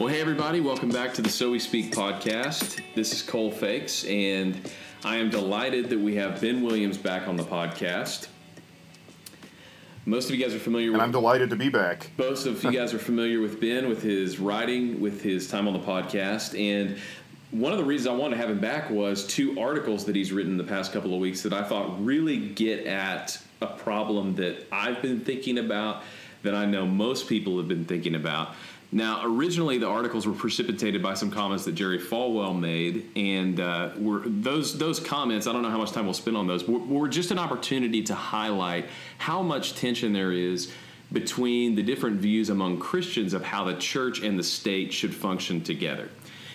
Well, hey, everybody, welcome back to the So We Speak podcast. This is Cole Fakes, and I am delighted that we have Ben Williams back on the podcast. Most of you guys are familiar And with I'm delighted to be back. most of you guys are familiar with Ben, with his writing, with his time on the podcast, and one of the reasons I wanted to have him back was two articles that he's written in the past couple of weeks that I thought really get at a problem that I've been thinking about, that I know most people have been thinking about. Now, originally, the articles were precipitated by some comments that Jerry Falwell made, and uh, were those those comments. I don't know how much time we'll spend on those. Were, were just an opportunity to highlight how much tension there is between the different views among Christians of how the church and the state should function together.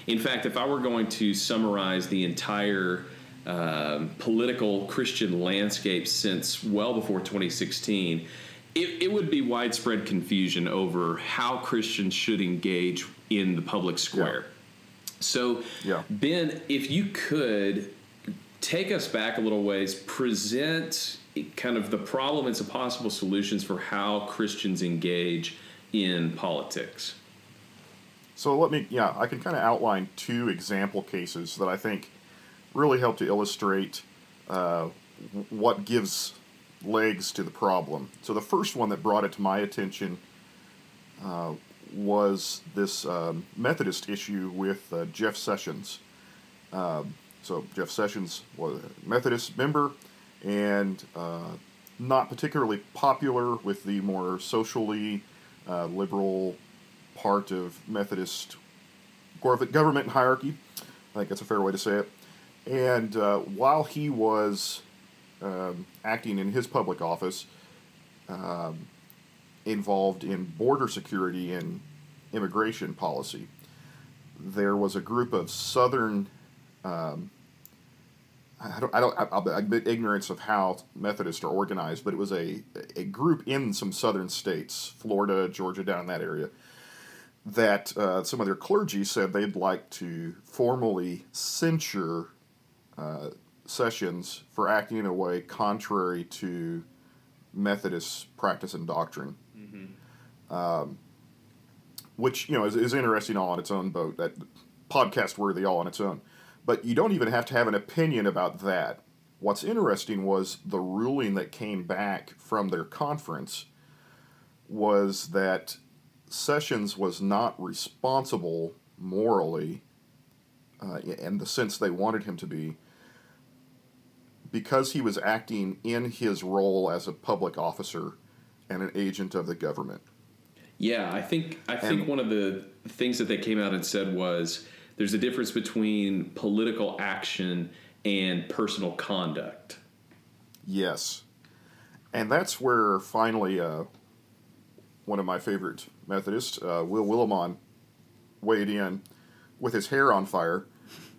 In fact, if I were going to summarize the entire um, political Christian landscape since well before 2016, it, it would be widespread confusion over how Christians should engage in the public square. So, Yeah. Ben, if you could take us back a little ways, present kind of the problem and some possible solutions for how Christians engage in politics. So let me, yeah, I can kind of outline two example cases that I think really help to illustrate uh, what gives legs to the problem. So the first one that brought it to my attention uh, was this um, Methodist issue with uh, Jeff Sessions. Um, so Jeff Sessions was a Methodist member and uh, not particularly popular with the more socially uh, liberal part of Methodist gov- government hierarchy. I think that's a fair way to say it. And uh, while he was um, acting in his public office, um, involved in border security and immigration policy, there was a group of Southern. Um, I don't. I don't. I- admit ignorance of how Methodists are organized, but it was a a group in some Southern states, Florida, Georgia, down in that area, that uh, some of their clergy said they'd like to formally censure uh, Sessions for acting in a way contrary to Methodist practice and doctrine. Um, which you know is, is interesting all on its own boat. That podcast worthy all on its own. But you don't even have to have an opinion about that. What's interesting was the ruling that came back from their conference was that Sessions was not responsible morally, uh, in the sense they wanted him to be, because he was acting in his role as a public officer and an agent of the government. Yeah, I think I think And- one of the things that they came out and said was there's a difference between political action and personal conduct. Yes. And that's where finally uh, one of my favorite Methodists, uh, Will Willimon, weighed in with his hair on fire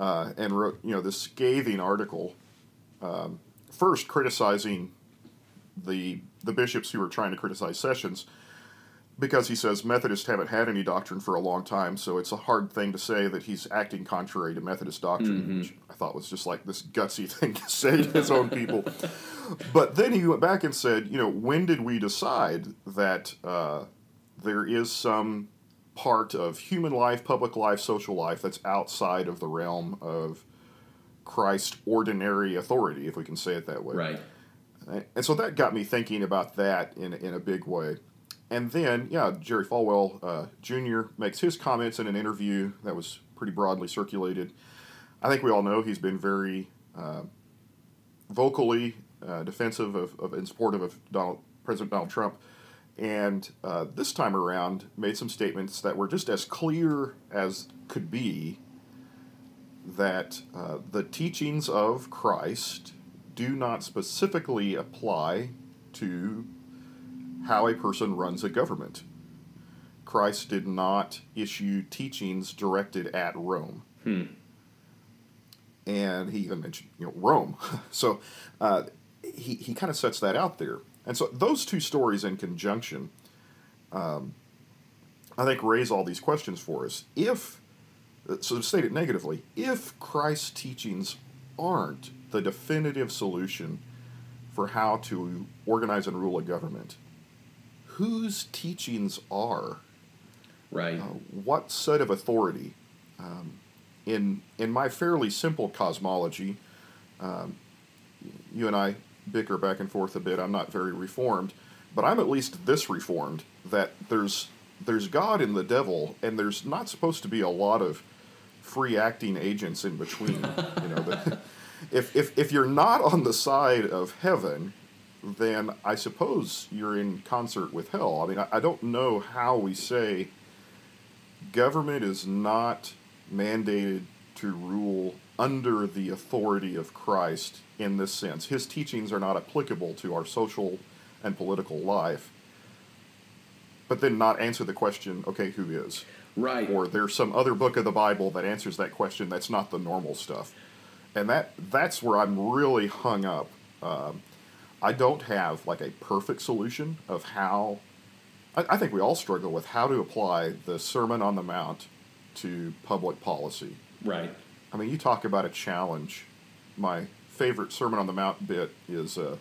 uh, and wrote, you know, this scathing article, um, first criticizing the the bishops who were trying to criticize Sessions because he says Methodists haven't had any doctrine for a long time, so it's a hard thing to say that he's acting contrary to Methodist doctrine, which I thought was just like this gutsy thing to say to his own people. But then he went back and said, you know, when did we decide that uh, there is some part of human life, public life, social life that's outside of the realm of Christ's ordinary authority, if we can say it that way? Right. And so that got me thinking about that in, in a big way. And then, yeah, Jerry Falwell uh, Jr. makes his comments in an interview that was pretty broadly circulated. I think we all know he's been very uh, vocally uh, defensive of, of and supportive of Donald President Donald Trump, and uh, this time around made some statements that were just as clear as could be that uh, the teachings of Christ do not specifically apply to how a person runs a government. Christ did not issue teachings directed at Rome. Hmm. And he even mentioned, you know, Rome. so uh, he, he kind of sets that out there. And so those two stories in conjunction, um, I think, raise all these questions for us. If, so to state it negatively, if Christ's teachings aren't the definitive solution for how to organize and rule a government, whose teachings are? Right. Uh, what set of authority? Um, in in my fairly simple cosmology, um, you and I bicker back and forth a bit. I'm not very reformed, but I'm at least this reformed that there's there's God and the devil, and there's not supposed to be a lot of free acting agents in between. you know, if, if if you're not on the side of heaven, then I suppose you're in concert with hell. I mean, I, I don't know how we say government is not mandated to rule under the authority of Christ in this sense. His teachings are not applicable to our social and political life. But then not answer the question, okay, who is? Right. Or there's some other book of the Bible that answers that question that's not the normal stuff. And that that's where I'm really hung up. Um, I don't have like a perfect solution of how. I, I think we all struggle with how to apply the Sermon on the Mount to public policy. Right. I mean, you talk about a challenge. My favorite Sermon on the Mount bit is uh,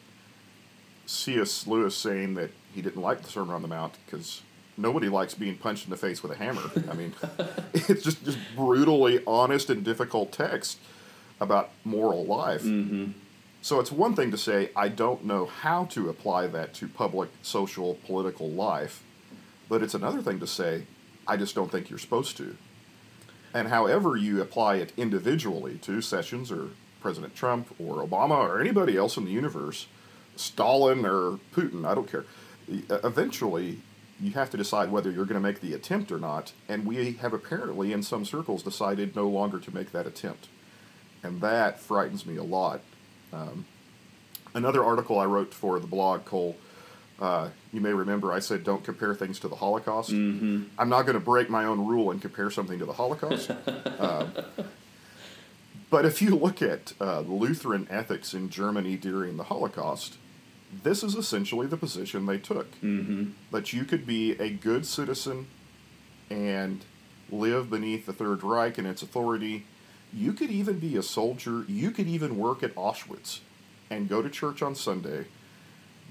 C.S. Lewis saying that he didn't like the Sermon on the Mount because nobody likes being punched in the face with a hammer. I mean, it's just, just brutally honest and difficult text about moral life. Mm-hmm. So it's one thing to say, I don't know how to apply that to public, social, political life, but it's another thing to say, I just don't think you're supposed to. And however you apply it individually to Sessions or President Trump or Obama or anybody else in the universe, Stalin or Putin, I don't care. Eventually, you have to decide whether you're going to make the attempt or not. And we have apparently, in some circles, decided no longer to make that attempt. And that frightens me a lot. Um, another article I wrote for the blog, Cole, uh, you may remember I said don't compare things to the Holocaust. Mm-hmm. I'm not going to break my own rule and compare something to the Holocaust. uh, but if you look at uh, Lutheran ethics in Germany during the Holocaust, this is essentially the position they took mm-hmm. that you could be a good citizen and live beneath the Third Reich and its authority. You could even be a soldier. You could even work at Auschwitz and go to church on Sunday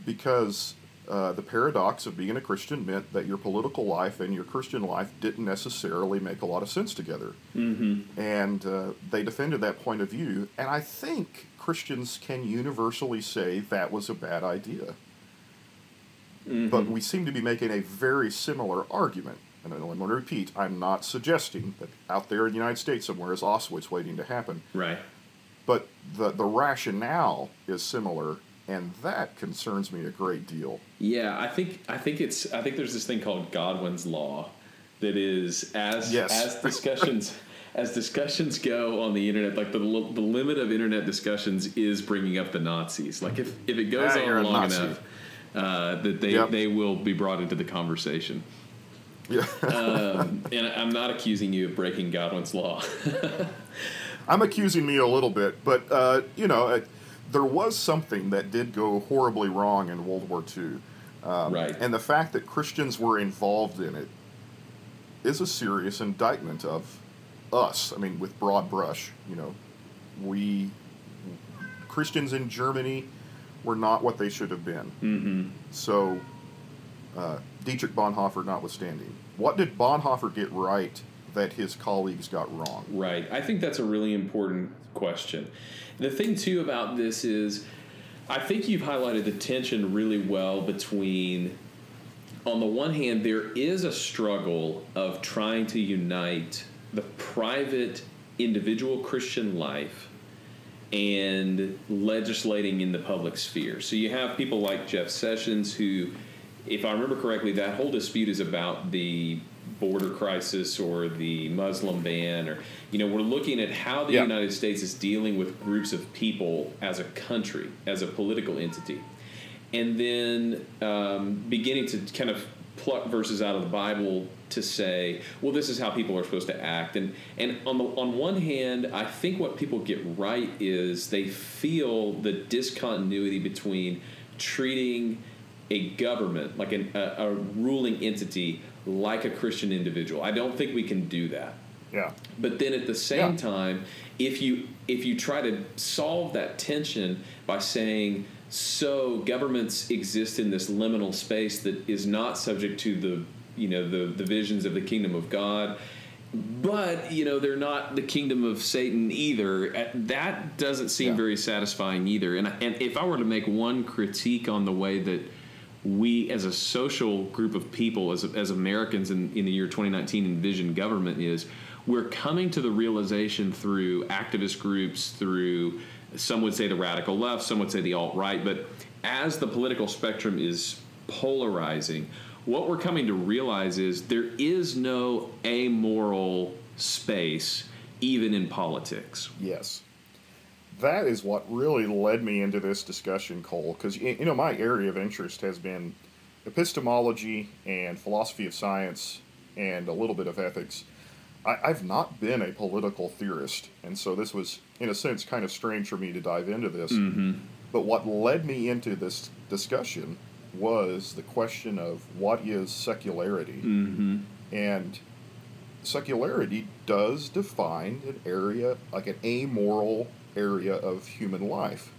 because uh, the paradox of being a Christian meant that your political life and your Christian life didn't necessarily make a lot of sense together. Mm-hmm. And uh, they defended that point of view. And I think Christians can universally say that was a bad idea. Mm-hmm. But we seem to be making a very similar argument. And I want to repeat, I'm not suggesting that out there in the United States somewhere is Auschwitz waiting to happen. Right. But the, the rationale is similar, and that concerns me a great deal. Yeah, I think I think it's I think there's this thing called Godwin's law that is as Yes. as discussions as discussions go on the internet, like the the limit of internet discussions is bringing up the Nazis. Like if if it goes Ah, on long enough, uh, that they Yep. they will be brought into the conversation. Yeah. Um, and I'm not accusing you of breaking Godwin's law. I'm accusing me a little bit, but uh, you know, uh, there was something that did go horribly wrong in World War II, um, Right. And the fact that Christians were involved in it is a serious indictment of us. I mean, with broad brush, you know, we Christians in Germany were not what they should have been. mm-hmm. So, uh, Dietrich Bonhoeffer notwithstanding, what did Bonhoeffer get right that his colleagues got wrong? Right. I think that's a really important question. The thing, too, about this is I think you've highlighted the tension really well between, on the one hand, there is a struggle of trying to unite the private individual Christian life and legislating in the public sphere. So you have people like Jeff Sessions who, if I remember correctly, that whole dispute is about the border crisis or the Muslim ban, or you know, we're looking at how the Yeah. United States is dealing with groups of people as a country, as a political entity, and then um, beginning to kind of pluck verses out of the Bible to say, well, this is how people are supposed to act. And and on the on one hand, I think what people get right is they feel the discontinuity between treating a government like an, a, a ruling entity like a Christian individual. I don't think we can do that. Yeah. But then at the same Yeah. time, if you if you try to solve that tension by saying so governments exist in this liminal space that is not subject to the you know the the visions of the kingdom of God. But you know they're not the kingdom of Satan either. That doesn't seem Yeah. very satisfying either. And and if I were to make one critique on the way that we as a social group of people as, as americans in, in the year 2019 envision government is we're coming to the realization through activist groups through some would say the radical left some would say the alt-right but as the political spectrum is polarizing what we're coming to realize is there is no amoral space even in politics Yes. That is what really led me into this discussion, Cole, because, you know, my area of interest has been epistemology and philosophy of science and a little bit of ethics. I, I've not been a political theorist, and so this was, in a sense, kind of strange for me to dive into this. But what led me into this discussion was the question of what is secularity? mm-hmm. And secularity does define an area, like an amoral area of human life.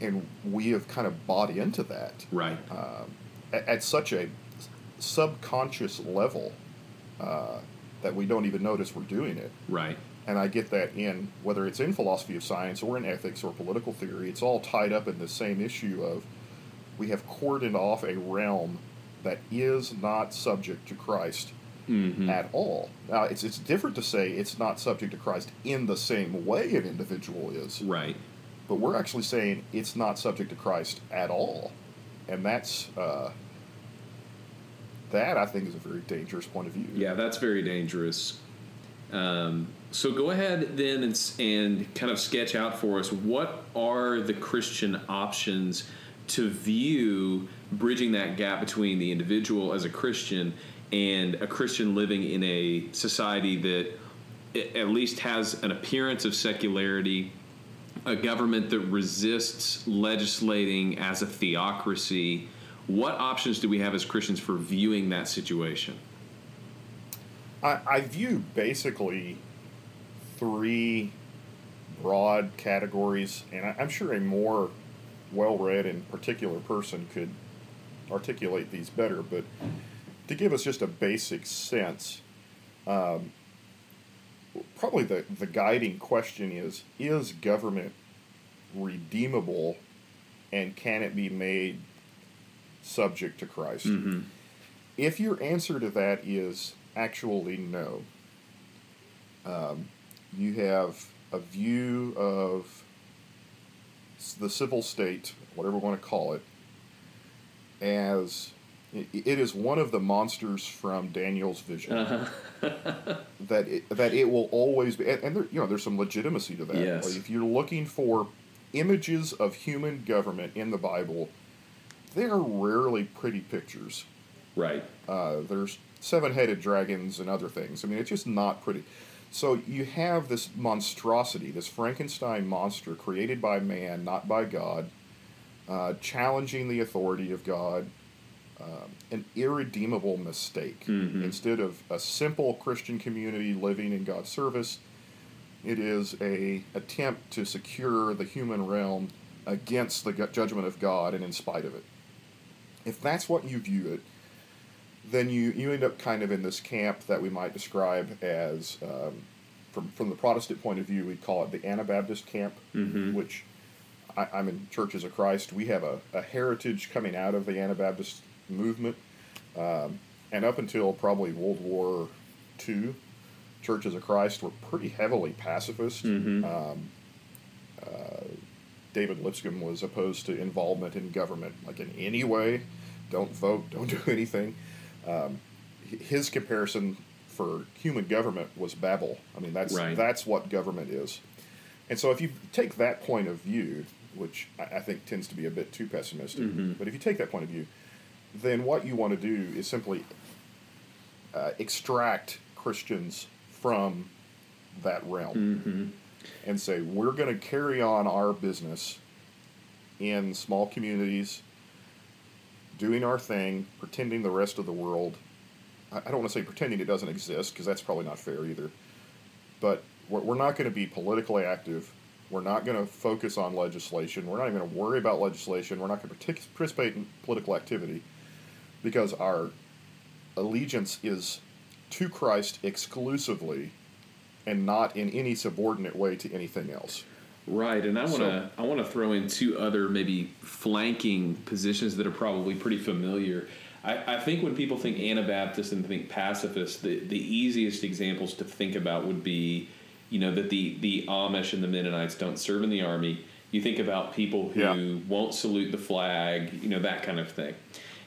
And we have kind of bought into that right um, at, at such a subconscious level uh, that we don't even notice we're doing it. right And I get that in whether it's in philosophy of science or in ethics or political theory, it's all tied up in the same issue of we have cordoned off a realm that is not subject to Christ mm-hmm. at all. Now, it's, it's different to say it's not subject to Christ in the same way an individual is, right but we're actually saying it's not subject to Christ at all. And that's, uh, that I think is a very dangerous point of view. Yeah, that's very dangerous. Um, so go ahead then and, and kind of sketch out for us what are the Christian options to view bridging that gap between the individual as a Christian and a Christian living in a society that at least has an appearance of secularity, a government that resists legislating as a theocracy. What options do we have as Christians for viewing that situation? I, I view basically three broad categories, and I, I'm sure a more well read and particular person could articulate these better, but to give us just a basic sense, um, probably the, the guiding question is is government redeemable and can it be made subject to Christ? Mm-hmm. If your answer to that is actually no, um, you have a view of the civil state, whatever we want to call it, as it is one of the monsters from Daniel's vision Uh-huh. that it, that it will always be, and, and there, you know, there's some legitimacy to that. Yes. Like if you're looking for images of human government in the Bible, they are rarely pretty pictures. Right. Uh, there's seven-headed dragons and other things. I mean, it's just not pretty. So you have this monstrosity, this Frankenstein monster created by man, not by God, uh, challenging the authority of God, um, an irredeemable mistake. Mhm. Instead of a simple Christian community living in God's service, it is a attempt to secure the human realm against the judgment of God and in spite of it. If that's what you view it, then you, you end up kind of in this camp that we might describe as, um, from, from the Protestant point of view, we'd call it the Anabaptist camp, Mhm. which I, I'm in Churches of Christ. We have a, a heritage coming out of the Anabaptist movement. Um, and up until probably World War II, Churches of Christ were pretty heavily pacifist. Mhm. Um, uh, David Lipscomb was opposed to involvement in government, like in any way. Don't vote, don't do anything. Um, his comparison for human government was Babel. I mean, that's Right. that's what government is. And so, if you take that point of view, which I, I think tends to be a bit too pessimistic, Mhm. but if you take that point of view, then what you want to do is simply uh, extract Christians from that realm Mm-hmm. and say we're going to carry on our business in small communities, doing our thing, pretending the rest of the world. I don't want to say pretending it doesn't exist because that's probably not fair either. But we're, we're not going to be politically active. We're not going to focus on legislation. We're not even going to worry about legislation. We're not going to partic- participate in political activity because our allegiance is to Christ exclusively and not in any subordinate way to anything else. Right, and I want to So- I want to throw in two other maybe flanking positions that are probably pretty familiar. I, I think when people think Anabaptist and think pacifist, the, the easiest examples to think about would be, you know, that the the Amish and the Mennonites don't serve in the army. You think about people who Yeah. won't salute the flag, you know, that kind of thing.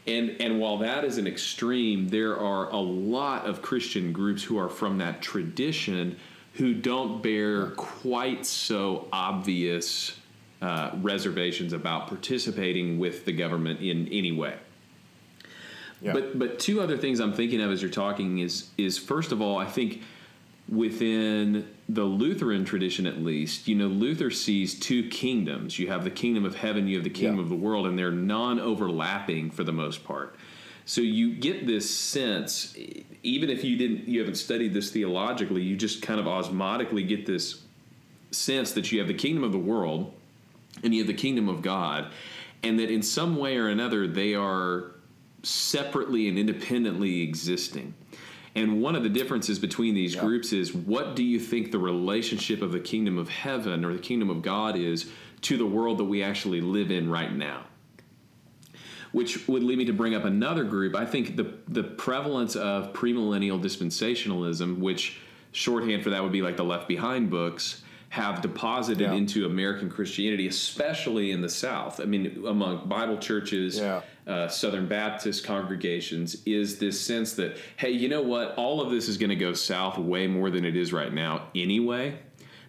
And and while that is an extreme, there are a lot of Christian groups who are from that tradition who don't bear quite so obvious uh, reservations about participating with the government in any way. Yeah. But but two other things I'm thinking of as you're talking is is first of all, I think within the Lutheran tradition at least, you know, Luther sees two kingdoms. You have the kingdom of heaven, you have the kingdom Yeah. of the world, and they're non-overlapping for the most part. So you get this sense, even if you didn't, you haven't studied this theologically, you just kind of osmotically get this sense that you have the kingdom of the world and you have the kingdom of God, and that in some way or another they are separately and independently existing. And one of the differences between these Yeah. groups is what do you think the relationship of the kingdom of heaven or the kingdom of God is to the world that we actually live in right now? Which would lead me to bring up another group. I think the the prevalence of premillennial dispensationalism, which shorthand for that would be like the Left Behind books, have deposited Yeah. into American Christianity, especially in the South. I mean, among Bible churches, Yeah. Uh, Southern Baptist congregations, is this sense that hey, you know what? All of this is going to go south way more than it is right now anyway.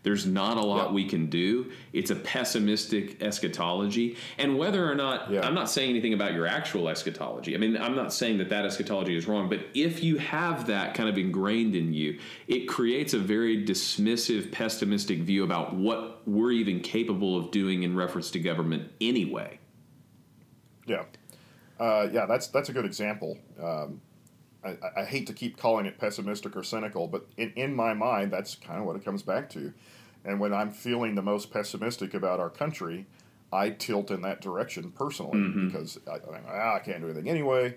There's not a lot Yeah. we can do. It's a pessimistic eschatology. And whether or not, Yeah. I'm not saying anything about your actual eschatology. I mean, I'm not saying that that eschatology is wrong, but if you have that kind of ingrained in you, it creates a very dismissive, pessimistic view about what we're even capable of doing in reference to government anyway. Yeah, uh, yeah, that's that's a good example. Um, I, I- hate to keep calling it pessimistic or cynical, but in, in my mind, that's kind of what it comes back to. And when I'm feeling the most pessimistic about our country, I tilt in that direction personally because I, I, ah, I can't do anything anyway.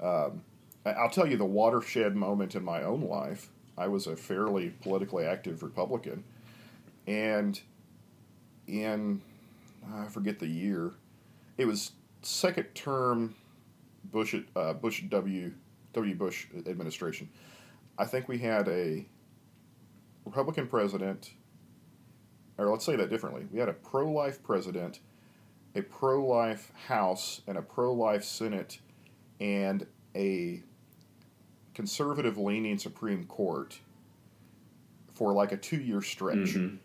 Um, I'll tell you the watershed moment in my own life. I was a fairly politically active Republican, and in I forget the year, it was second term Bush uh, Bush W W Bush administration. I think we had a Republican president, or let's say that differently. We had a pro life president, a pro life House, and a pro life Senate, and a conservative leaning Supreme Court for like a two year stretch. Mhm.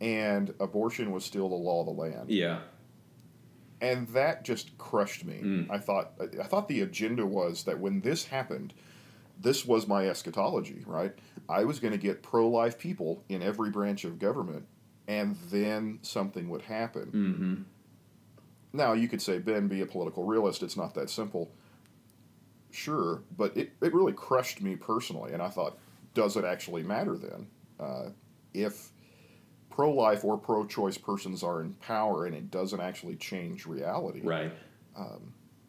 And abortion was still the law of the land Yeah. And that just crushed me. Mm. I thought I thought the agenda was that when this happened, this was my eschatology, right? I was going to get pro-life people in every branch of government, and then something would happen. hmm Now you could say, Ben, be a political realist. It's not that simple. Sure, but it, it really crushed me personally, and I thought, does it actually matter then? Uh, if pro life or pro choice persons are in power and it doesn't actually change reality, Right.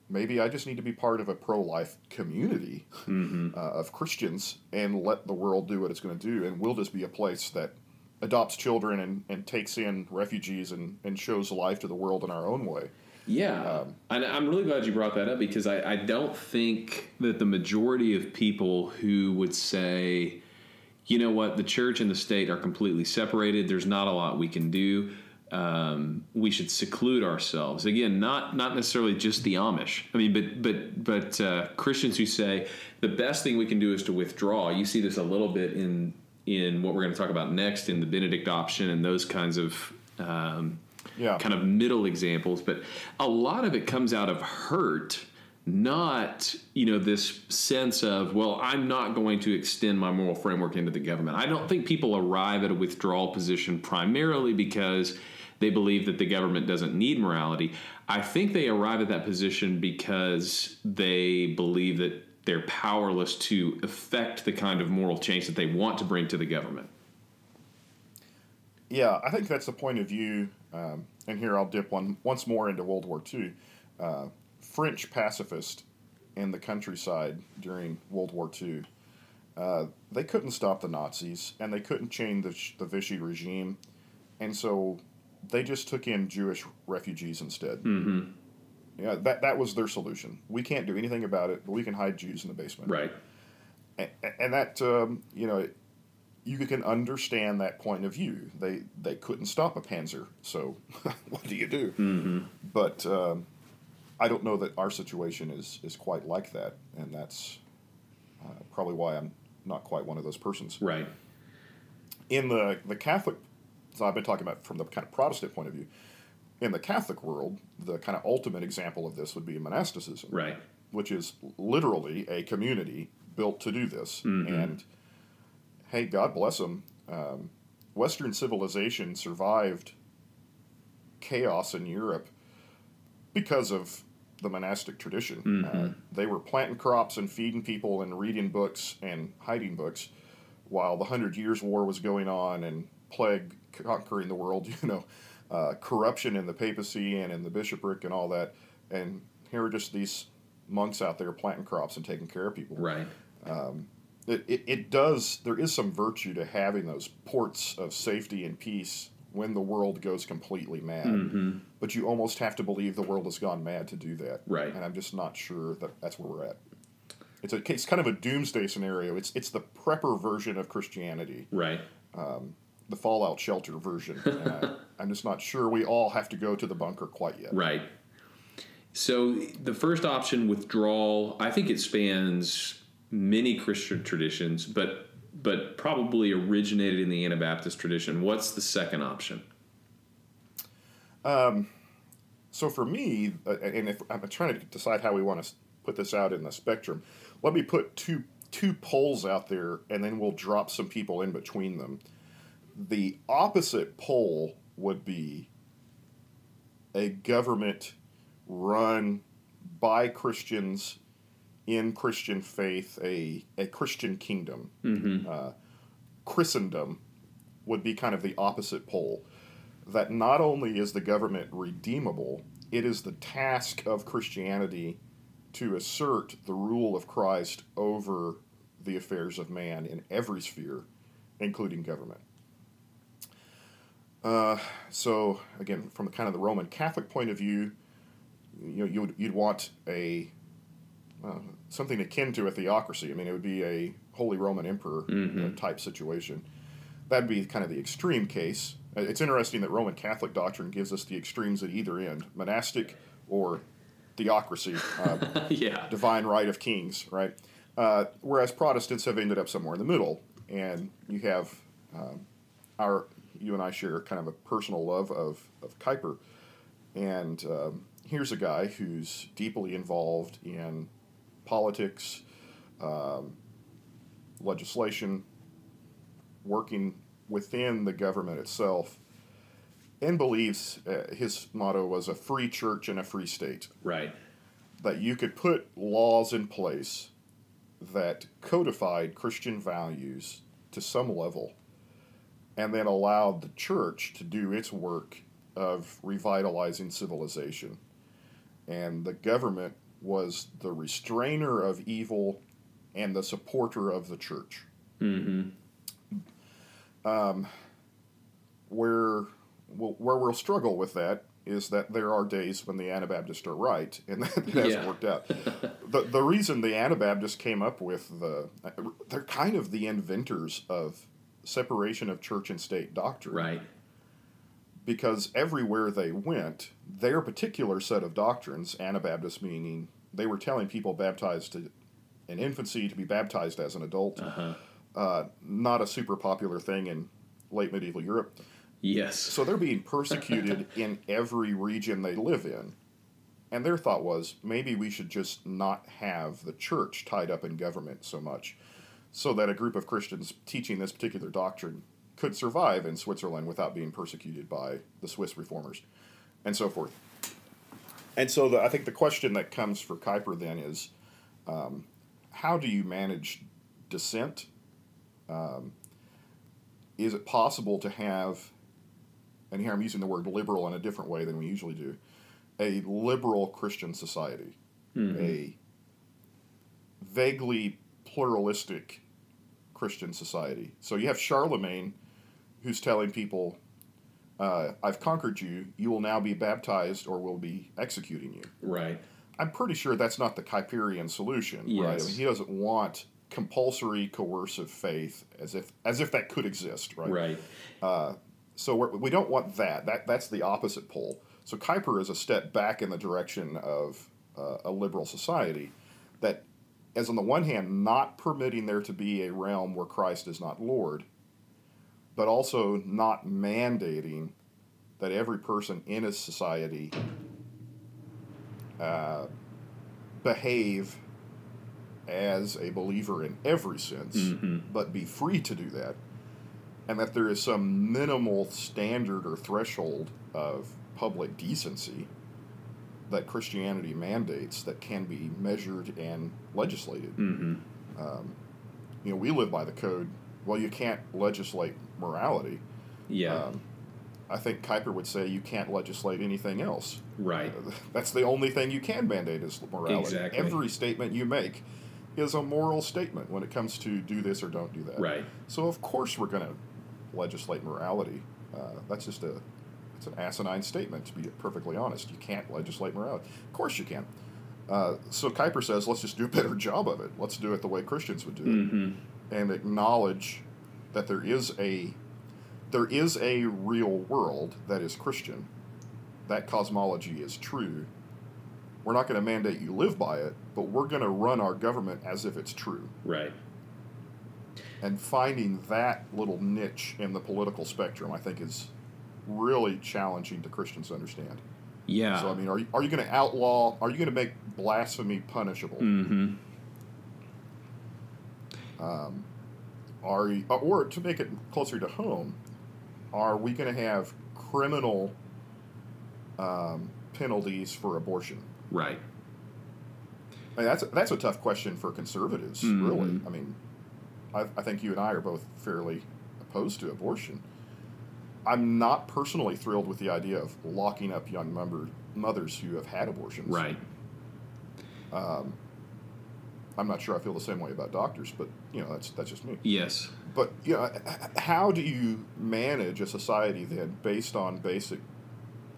maybe I just need to be part of a pro life community hmm uh, of Christians and let the world do what it's going to do, and we'll just be a place that adopts children and, and takes in refugees and, and shows life to the world in our own way. Yeah, Um, and I'm really glad you brought that up because I, I don't think that the majority of people who would say, you know what, the church and the state are completely separated. There's not a lot we can do. Um, we should seclude ourselves. Again, not not necessarily just the Amish. I mean, but but but uh, Christians who say the best thing we can do is to withdraw. You see this a little bit in in what we're going to talk about next in the Benedict option and those kinds of. Um, Yeah. kind of middle examples, but a lot of it comes out of hurt, not you know this sense of well, I'm not going to extend my moral framework into the government. I don't think people arrive at a withdrawal position primarily because they believe that the government doesn't need morality. I think they arrive at that position because they believe that they're powerless to affect the kind of moral change that they want to bring to the government. Yeah, I think that's the point of view. Um, and here I'll dip one once more into World War II. Uh, French pacifist in the countryside during World War II. Uh, they couldn't stop the Nazis, and they couldn't change the, the Vichy regime, and so they just took in Jewish refugees instead. Mm-hmm. Yeah, that that was their solution. We can't do anything about it, but we can hide Jews in the basement. Right. And, and that um, you know, you can understand that point of view. They they couldn't stop a Panzer, so what do you do? Mm-hmm. But um, I don't know that our situation is is quite like that, and that's uh, probably why I'm not quite one of those persons. Right. In the the Catholic, so I've been talking about from the kind of Protestant point of view. In the Catholic world, the kind of ultimate example of this would be monasticism, Right. which is literally a community built to do this. Mhm. And hey, God bless them. Um, Western civilization survived chaos in Europe because of the monastic tradition. Mhm. Uh, they were planting crops and feeding people and reading books and hiding books while the Hundred Years' War was going on and plague conquering the world, you know, uh, corruption in the papacy and in the bishopric and all that. And here are just these monks out there planting crops and taking care of people Right. it, it, it does there is some virtue to having those ports of safety and peace when the world goes completely mad Mm-hmm. but you almost have to believe the world has gone mad to do that Right. and i'm just not sure that that's where we're at it's a it's kind of a doomsday scenario it's it's the prepper version of christianity Right. the fallout shelter version I, i'm just not sure we all have to go to the bunker quite yet Right. So the first option, withdrawal, I think it spans many Christian traditions, but but probably originated in the Anabaptist tradition. What's the second option? So for me, uh, and if I'm trying to decide how we want to put this out in the spectrum, let me put two two poles out there, and then we'll drop some people in between them. The opposite pole would be a government run by Christians in Christian faith, a a Christian kingdom. Uh, Christendom would be kind of the opposite pole that not only is the government redeemable, it is the task of Christianity to assert the rule of Christ over the affairs of man in every sphere, including government. Uh, so again, from the kind of the Roman Catholic point of view, you know, you would, you'd want a uh, something akin to a theocracy. I mean, it would be a Holy Roman Emperor uh, type situation. That'd be kind of the extreme case. Uh, It's interesting that Roman Catholic doctrine gives us the extremes at either end monastic or theocracy, uh, yeah. divine right of kings, right? Uh, whereas Protestants have ended up somewhere in the middle. And you have um, our, you and I share kind of a personal love of, of Kuyper. And um, here's a guy who's deeply involved in politics, um, legislation, working within the government itself, and believes uh, his motto was a free church and a free state. Right. That you could put laws in place that codified Christian values to some level and then allowed the church to do its work of revitalizing civilization. And the government was the restrainer of evil and the supporter of the church. Mm-hmm. where we'll, where we'll struggle with that is that there are days when the Anabaptists are right, and that it hasn't Yeah. worked out. the The reason the Anabaptists came up with the they're kind of the inventors of separation of church and state doctrine, Right. Because everywhere they went, their particular set of doctrines, Anabaptists meaning they were telling people baptized to, in infancy to be baptized as an adult, Uh-huh. uh, not a super popular thing in late medieval Europe. Yes. So they're being persecuted in every region they live in. And their thought was maybe we should just not have the church tied up in government so much so that a group of Christians teaching this particular doctrine could survive in Switzerland without being persecuted by the Swiss reformers and so forth. And so the, I think the question that comes for Kuyper then is um, how do you manage dissent? Um, is it possible to have and here I'm using the word liberal in a different way than we usually do, a liberal Christian society, a vaguely pluralistic Christian society. So you have Charlemagne, who's telling people, uh, "I've conquered you. You will now be baptized, or we'll be executing you." Right. I'm pretty sure that's not the Kuyperian solution, right? I mean, he doesn't want compulsory coercive faith as if as if that could exist, right? Right. So we're, we don't want that. That that's the opposite pole. So Kuyper is a step back in the direction of uh, a liberal society that, as on the one hand, not permitting there to be a realm where Christ is not Lord, but also not mandating that every person in a society uh, behave as a believer in every sense, Mhm. but be free to do that and that there is some minimal standard or threshold of public decency that Christianity mandates that can be measured and legislated. Mm-hmm. You know, we live by the code. Well, you can't legislate morality. Yeah. Um, I think Kuyper would say you can't legislate anything else. right. That's the only thing you can mandate is morality. Exactly. Every statement you make is a moral statement when it comes to do this or don't do that. Right. So of course we're going to legislate morality. Uh, that's just a it's an asinine statement to be perfectly honest. You can't legislate morality. Of course you can. Uh, so Kuyper says, let's just do a better job of it. Let's do it the way Christians would do it, Mm-hmm. and acknowledge that there is a there is a real world that is Christian. That cosmology is true. We're not going to mandate you live by it, but we're going to run our government as if it's true Right. and finding that little niche in the political spectrum, I think, is really challenging to Christians to understand. Yeah. So, I mean, are you, are you going to outlaw? Are you going to make blasphemy punishable? mm-hmm. Um, are you, or to make it closer to home, are we going to have criminal um, penalties for abortion? Right. I mean, that's that's a tough question for conservatives, Mhm. really. I mean, I, I think you and I are both fairly opposed to abortion. I'm not personally thrilled with the idea of locking up young member, mothers who have had abortions. Right. Um, I'm not sure I feel the same way about doctors, but you know that's that's just me. Yes. But you know, how do you manage a society then based on basic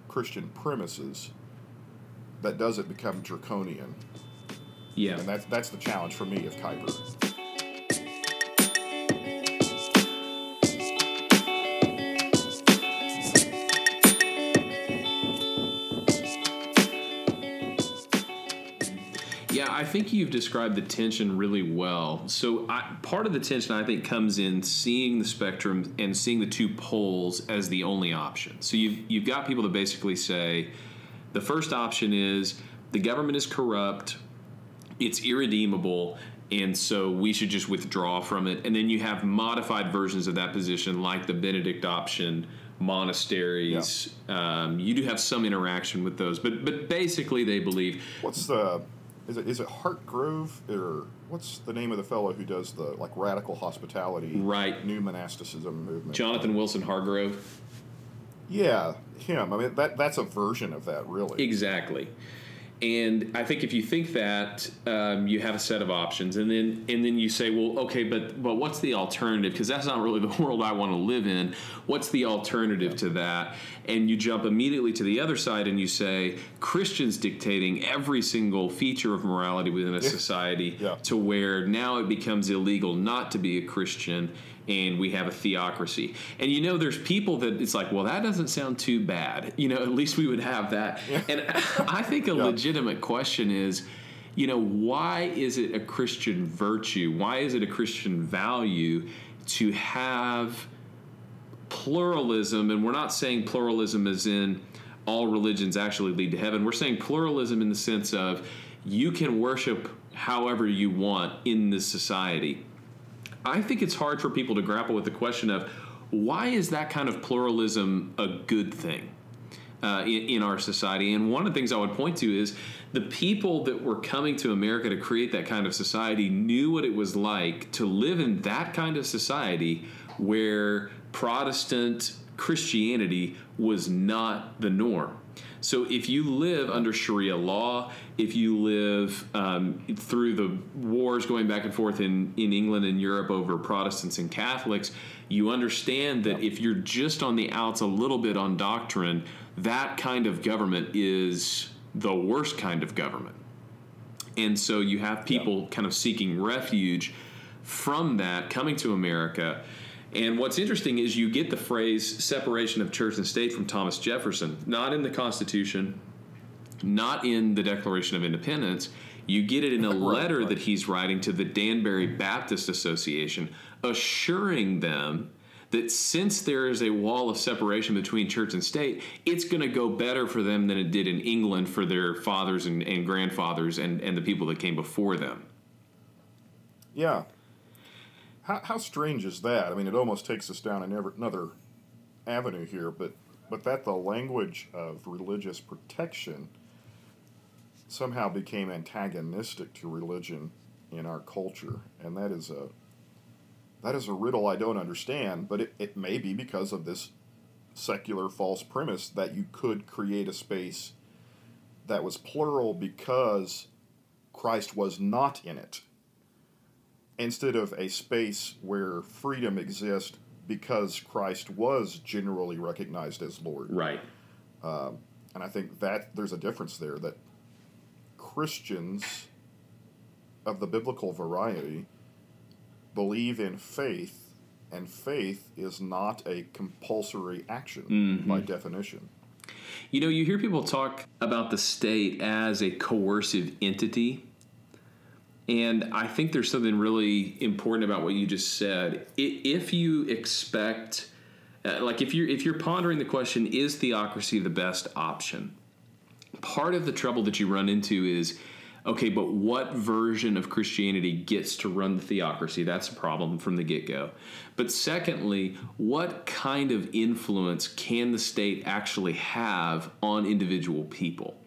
Christian premises that doesn't become draconian? Yeah. And that's that's the challenge for me of Kuyper. Yeah, I think you've described the tension really well. So, I, part of the tension I think comes in seeing the spectrum and seeing the two poles as the only option. So you've you've got people that basically say the first option is the government is corrupt, it's irredeemable, and so we should just withdraw from it. And then you have modified versions of that position, like the Benedict option, monasteries. Um, you do have some interaction with those, but but basically they believe What's the is it is it Hartgrove or what's the name of the fellow who does the like radical hospitality Right. new monasticism movement? Jonathan Wilson Hartgrove. Yeah, him. I mean that that's a version of that really. Exactly. And I think if you think that, um, you have a set of options, and then and then you say, well, okay, but but what's the alternative? Because that's not really the world I want to live in. What's the alternative to that? And you jump immediately to the other side, and you say Christians dictating every single feature of morality within a society Yeah. to where now it becomes illegal not to be a Christian and we have a theocracy. And you know, there's people that it's like, well, that doesn't sound too bad. You know, at least we would have that. And I think a Yeah. legitimate question is, you know, why is it a Christian virtue? Why is it a Christian value to have pluralism? And we're not saying pluralism as in all religions actually lead to heaven. We're saying pluralism in the sense of you can worship however you want in this society. I think it's hard for people to grapple with the question of why is that kind of pluralism a good thing uh, in, in our society? And one of the things I would point to is the people that were coming to America to create that kind of society knew what it was like to live in that kind of society where Protestant Christianity was not the norm. So if you live under Sharia law, if you live um, through the wars going back and forth in, in England and Europe over Protestants and Catholics, you understand that if you're just on the outs a little bit on doctrine, that kind of government is the worst kind of government. And so you have people kind of seeking refuge from that coming to America. And what's interesting is you get the phrase separation of church and state from Thomas Jefferson, not in the Constitution, not in the Declaration of Independence. You get it in a letter that he's writing to the Danbury Baptist Association, assuring them that since there is a wall of separation between church and state, it's going to go better for them than it did in England for their fathers and, and grandfathers and, and the people that came before them. Yeah. How, how strange is that? I mean, it almost takes us down another avenue here, but, but that the language of religious protection somehow became antagonistic to religion in our culture, and that is a that is a riddle I don't understand, but it, it may be because of this secular false premise that you could create a space that was plural because Christ was not in it, instead of a space where freedom exists because Christ was generally recognized as Lord. Right. Um, and I think that there's a difference there that Christians of the biblical variety believe in faith, and faith is not a compulsory action Mm-hmm. by definition. You know, you hear people talk about the state as a coercive entity. And I think there's something really important about what you just said. If you expect, uh, like, if you're if you're pondering the question, is theocracy the best option? Part of the trouble that you run into is, okay, but what version of Christianity gets to run the theocracy? That's a problem from the get go. But secondly, what kind of influence can the state actually have on individual people?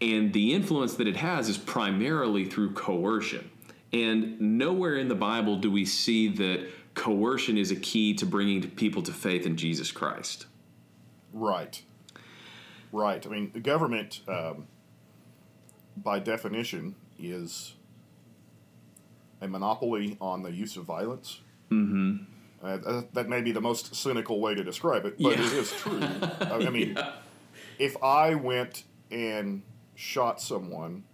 And the influence that it has is primarily through coercion. And nowhere in the Bible do we see that coercion is a key to bringing people to faith in Jesus Christ. Right. Right. I mean, the government, um, by definition, is a monopoly on the use of violence. Mm-hmm. Uh, that- that may be the most cynical way to describe it, but Yeah. it is true. I I mean, if I went and shot someone,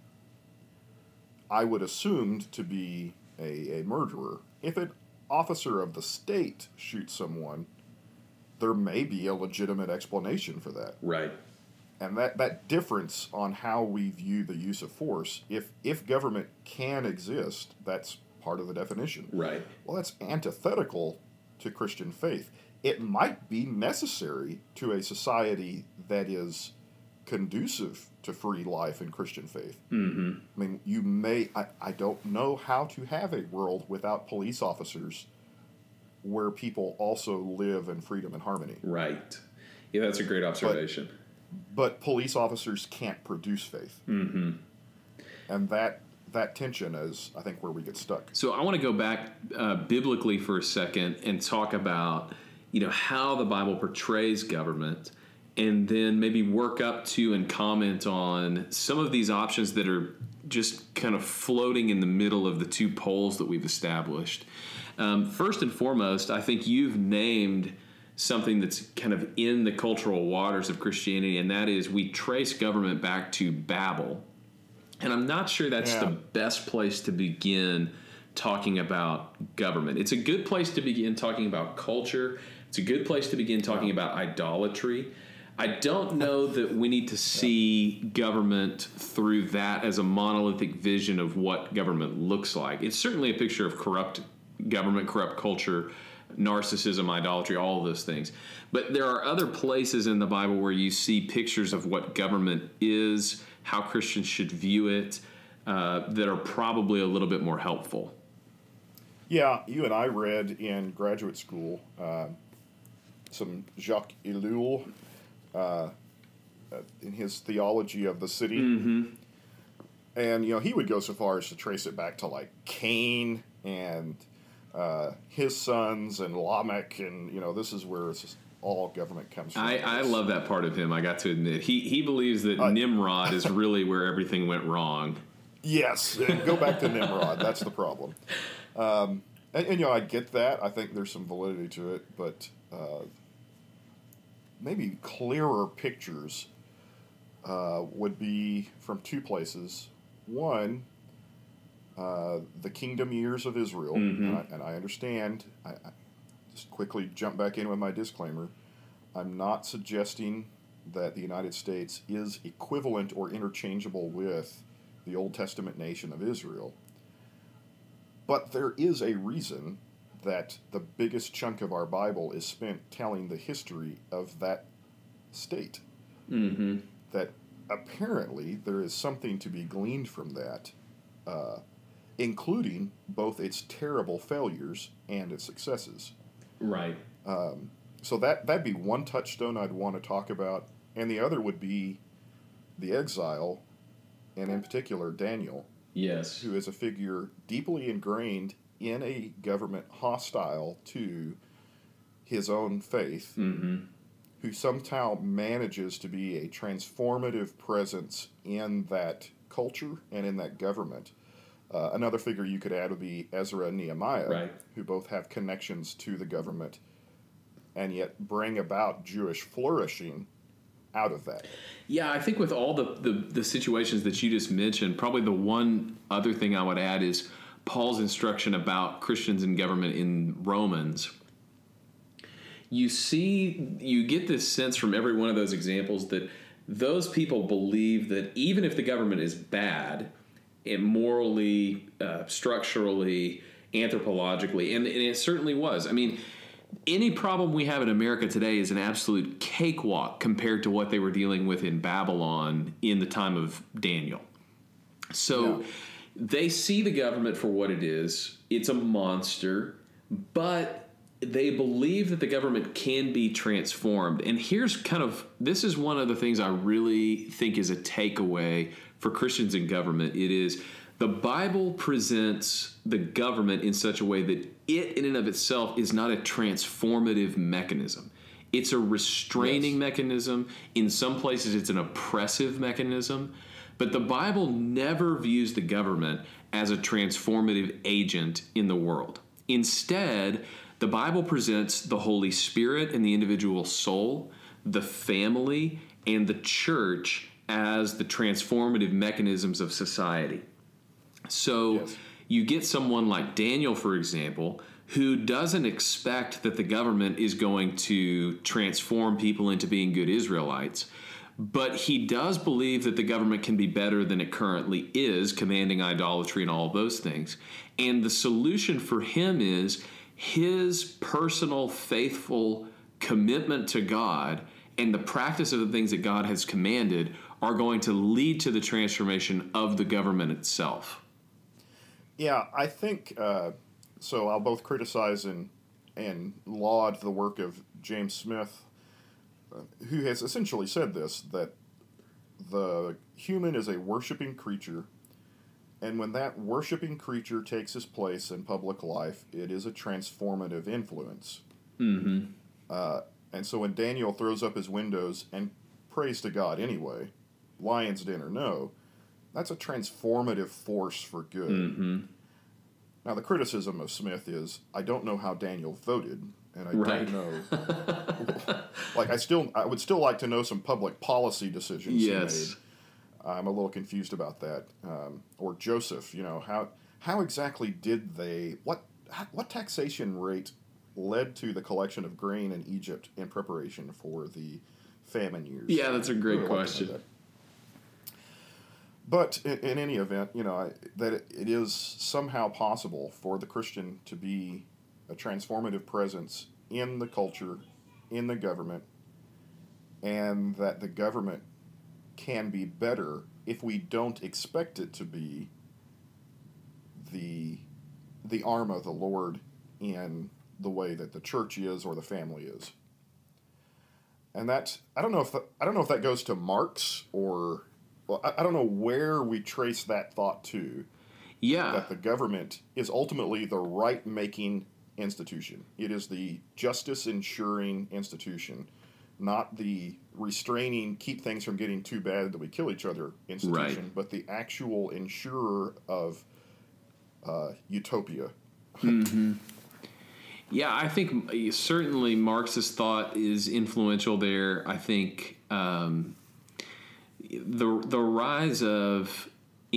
I would assumed to be a, a murderer. If an officer of the state shoots someone, there may be a legitimate explanation for that. Right. And that, that difference on how we view the use of force, if, if government can exist, that's part of the definition. Right. Well, that's antithetical to Christian faith. It might be necessary to a society that is conducive to free life and Christian faith. Mm-hmm. I mean, you may, I, I don't know how to have a world without police officers where people also live in freedom and harmony. Right. Yeah, that's a great observation. But police officers can't produce faith. mm-hmm. And that, that tension is, I think, where we get stuck. So I want to go back uh, biblically for a second and talk about you know how the Bible portrays government, and then maybe work up to and comment on some of these options that are just kind of floating in the middle of the two poles that we've established. Um, first and foremost, I think you've named something that's kind of in the cultural waters of Christianity, and that is we trace government back to Babel. And I'm not sure that's Yeah. the best place to begin talking about government. It's a good place to begin talking about culture. It's a good place to begin talking about idolatry. I don't know that we need to see government through that as a monolithic vision of what government looks like. It's certainly a picture of corrupt government, corrupt culture, narcissism, idolatry, all of those things. But there are other places in the Bible where you see pictures of what government is, how Christians should view it, uh, that are probably a little bit more helpful. Yeah, you and I read in graduate school uh, some Jacques Ellul uh, in his theology of the city. And, you know, he would go so far as to trace it back to like Cain and uh, his sons and Lamech. And, you know, this is where it's just all government comes from. I, I love that part of him. I got to admit, he he believes that Uh, Nimrod is really where everything went wrong. Yes, go back to Nimrod. That's the problem. Um, and, and, you know, I get that. I think there's some validity to it, but uh, maybe clearer pictures uh, would be from two places. One, uh, the kingdom years of Israel, Mhm. and, I, and I understand. I, I just quickly jump back in with my disclaimer. I'm not suggesting that the United States is equivalent or interchangeable with the Old Testament nation of Israel. But there is a reason that the biggest chunk of our Bible is spent telling the history of that state. Mm-hmm. That apparently there is something to be gleaned from that, uh, including both its terrible failures and its successes. Right. Um, so that that'd be one touchstone I'd want to talk about, and the other would be the exile, and in particular Daniel, Yes. who is a figure deeply ingrained in a government hostile to his own faith, Mm-hmm. who somehow manages to be a transformative presence in that culture and in that government. Uh, another figure you could add would be Ezra and Nehemiah, Right. who both have connections to the government and yet bring about Jewish flourishing out of that. Yeah, I think with all the, the, the situations that you just mentioned, probably the one other thing I would add is Paul's instruction about Christians in government in Romans. You see, you get this sense from every one of those examples that those people believe that even if the government is bad, it morally, uh, structurally, anthropologically, and, and it certainly was. I mean, any problem we have in America today is an absolute cakewalk compared to what they were dealing with in Babylon in the time of Daniel. So Yeah. They see the government for what it is. It's a monster, but they believe that the government can be transformed. And here's kind of this is one of the things I really think is a takeaway for Christians in government. It is the Bible presents the government in such a way that it, in and of itself, is not a transformative mechanism. It's a restraining Yes. mechanism. In some places, it's an oppressive mechanism. But the Bible never views the government as a transformative agent in the world. Instead, the Bible presents the Holy Spirit and the individual soul, the family, and the church as the transformative mechanisms of society. So Yes. you get someone like Daniel, for example, who doesn't expect that the government is going to transform people into being good Israelites. But he does believe that the government can be better than it currently is, commanding idolatry and all those things. And the solution for him is his personal, faithful commitment to God and the practice of the things that God has commanded are going to lead to the transformation of the government itself. Yeah, I think uh, so. I'll both criticize and and laud the work of James Smith, who has essentially said this that the human is a worshiping creature, and when that worshiping creature takes his place in public life, it is a transformative influence. Mm-hmm. Uh, and so when Daniel throws up his windows and prays to God anyway, lion's den or no, that's a transformative force for good. Mm-hmm. Now, the criticism of Smith is I don't know how Daniel voted, and I Right. don't know. like, I still, I would still like to know some public policy decisions Yes. made. I'm a little confused about that. Um, or Joseph, you know, how how exactly did they what what taxation rate led to the collection of grain in Egypt in preparation for the famine years? Yeah, that's a great I would like question. But in, in any event, you know, I, that it, it is somehow possible for the Christian to be a transformative presence in the culture, in the government, and that the government can be better if we don't expect it to be the the arm of the Lord in the way that the church is or the family is. And that I don't know if that, I don't know if that goes to Marx or well I, I don't know where we trace that thought to Yeah. that the government is ultimately the right making institution. It is the justice ensuring institution, not the restraining, keep things from getting too bad that we kill each other institution, Right. but the actual insurer of uh, utopia. Yeah, I think uh, certainly Marxist thought is influential there. I think um, the the rise of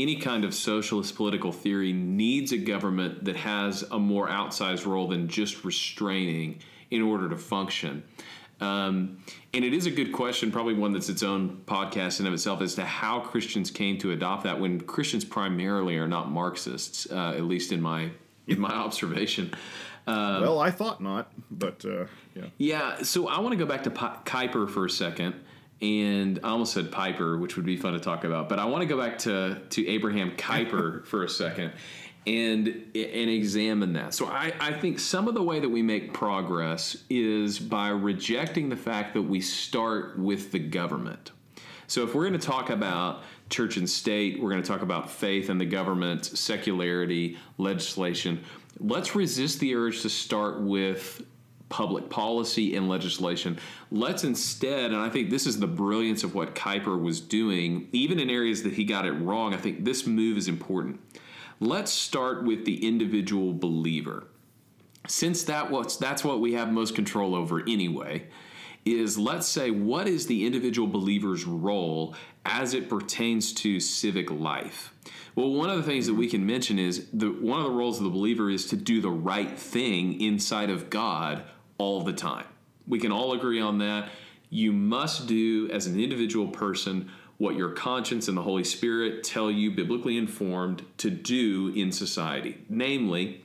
any kind of socialist political theory needs a government that has a more outsized role than just restraining in order to function. Um, and it is a good question, probably one that's its own podcast in of itself, as to how Christians came to adopt that. When Christians primarily are not Marxists, uh, at least in my in my observation. well, I thought not, but uh, yeah. Yeah, so I want to go back to Pi- Kuyper for a second, and I almost said Piper, which would be fun to talk about, but I want to go back to to Abraham Kuyper for a second, and and examine that. So I, I think some of the way that we make progress is by rejecting the fact that we start with the government. So if we're going to talk about church and state, we're going to talk about faith and the government, secularity, legislation. Let's resist the urge to start with public policy and legislation. Let's instead, and I think this is the brilliance of what Kuyper was doing, even in areas that he got it wrong, I think this move is important. Let's start with the individual believer since that what's that's what we have most control over anyway is let's say what is the individual believer's role as it pertains to civic life well one of the things that we can mention is the one of the roles of the believer is to do the right thing inside of god all the time we can all agree on that you must do as an individual person what your conscience and the holy spirit tell you biblically informed to do in society namely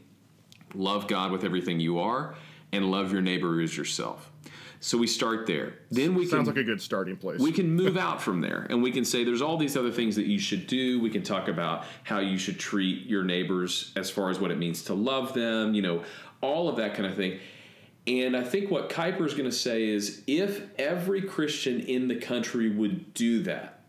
love God with everything you are, and love your neighbor as yourself. So we start there. Then we can Sounds can like a good starting place. we can move out from there, and we can say there's all these other things that you should do. We can talk about how you should treat your neighbors as far as what it means to love them. You know, all of that kind of thing. And I think what Kuyper is going to say is if every Christian in the country would do that,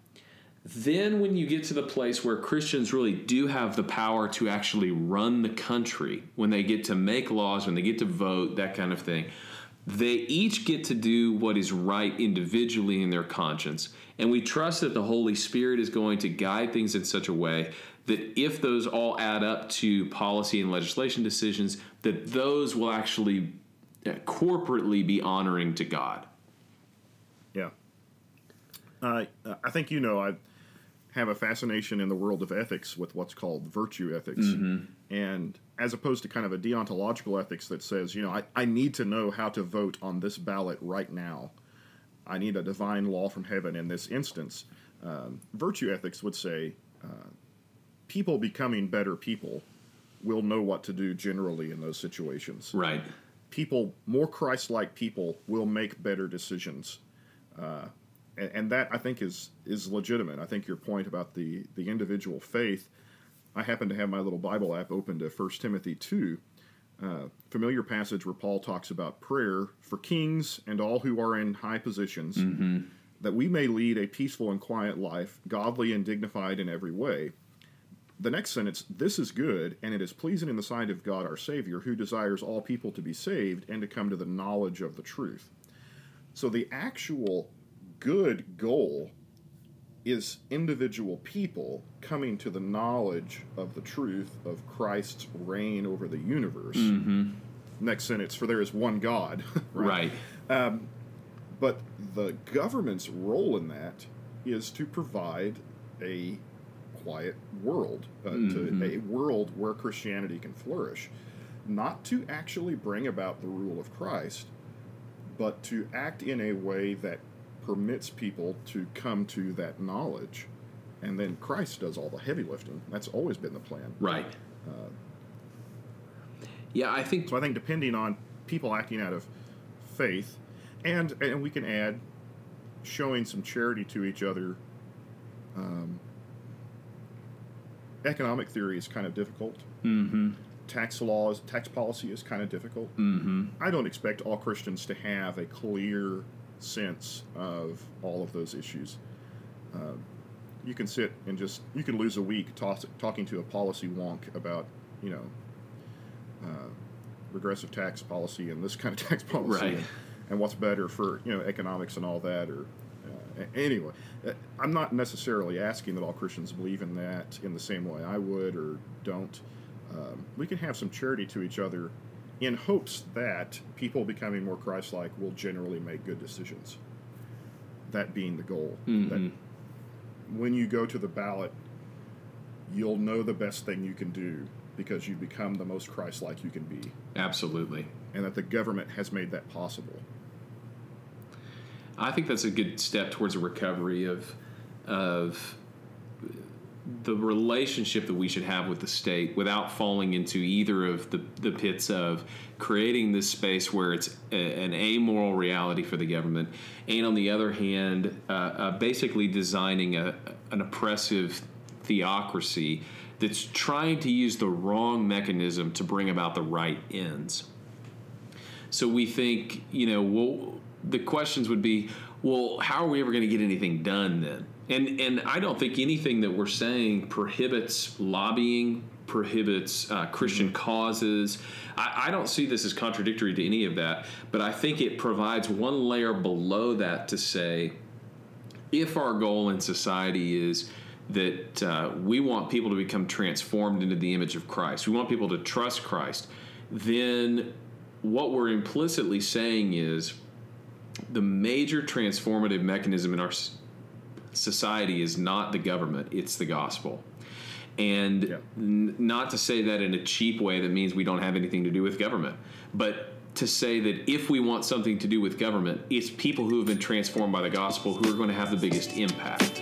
then when you get to the place where Christians really do have the power to actually run the country, when they get to make laws, when they get to vote, that kind of thing, they each get to do what is right individually in their conscience. And we trust that the Holy Spirit is going to guide things in such a way that if those all add up to policy and legislation decisions, that those will actually corporately be honoring to God. Yeah. Uh, I think you know I have a fascination in the world of ethics with what's called virtue ethics. And as opposed to kind of a deontological ethics that says, you know, I, I need to know how to vote on this ballot right now. I need a divine law from heaven in this instance. Um, virtue ethics would say uh, people becoming better people will know what to do generally in those situations Right. People, more Christ-like people, will make better decisions, uh, and, and that I think is is legitimate. I think your point about the the individual faith. I happen to have my little Bible app open to 1 Timothy two, uh, familiar passage where Paul talks about prayer for kings and all who are in high positions, that we may lead a peaceful and quiet life, godly and dignified in every way. The next sentence, this is good, and it is pleasing in the sight of God our Savior, who desires all people to be saved and to come to the knowledge of the truth. So the actual good goal is individual people coming to the knowledge of the truth of Christ's reign over the universe. Mm-hmm. Next sentence, for there is one God. Right. Um, but the government's role in that is to provide a quiet world, uh, to a world where Christianity can flourish, not to actually bring about the rule of Christ, but to act in a way that permits people to come to that knowledge. And then Christ does all the heavy lifting. That's always been the plan. Right. yeah, I think So I think depending on people acting out of faith, and and we can add showing some charity to each other. Um, economic theory is kind of difficult. Mm-hmm. Tax laws, tax policy is kind of difficult. Mm-hmm. I don't expect all Christians to have a clear sense of all of those issues. Uh, you can sit and just you can lose a week toss, talking to a policy wonk about you know regressive tax policy and this kind of tax policy, Right. and, and what's better for you know economics and all that. Or uh, anyway, uh, I'm not necessarily asking that all Christians believe in that in the same way I would or don't. Um, we can have some charity to each other in hopes that people becoming more Christ-like will generally make good decisions. That being the goal. That when you go to the ballot, you'll know the best thing you can do because you become the most Christ-like you can be, Absolutely. and that the government has made that possible. I think that's a good step towards a recovery of of the relationship that we should have with the state without falling into either of the, the pits of creating this space where it's a, an amoral reality for the government and on the other hand uh, uh, basically designing a, an oppressive theocracy that's trying to use the wrong mechanism to bring about the right ends. So we think, you know, well, the questions would be, well, how are we ever going to get anything done then? And and I don't think anything that we're saying prohibits lobbying, prohibits uh, Christian causes. I, I don't see this as contradictory to any of that, but I think it provides one layer below that to say, if our goal in society is that uh, we want people to become transformed into the image of Christ, we want people to trust Christ, then what we're implicitly saying is the major transformative mechanism in our society is not the government, it's the gospel. And Yeah. n- not to say that in a cheap way that means we don't have anything to do with government, but to say that if we want something to do with government, it's people who have been transformed by the gospel who are going to have the biggest impact.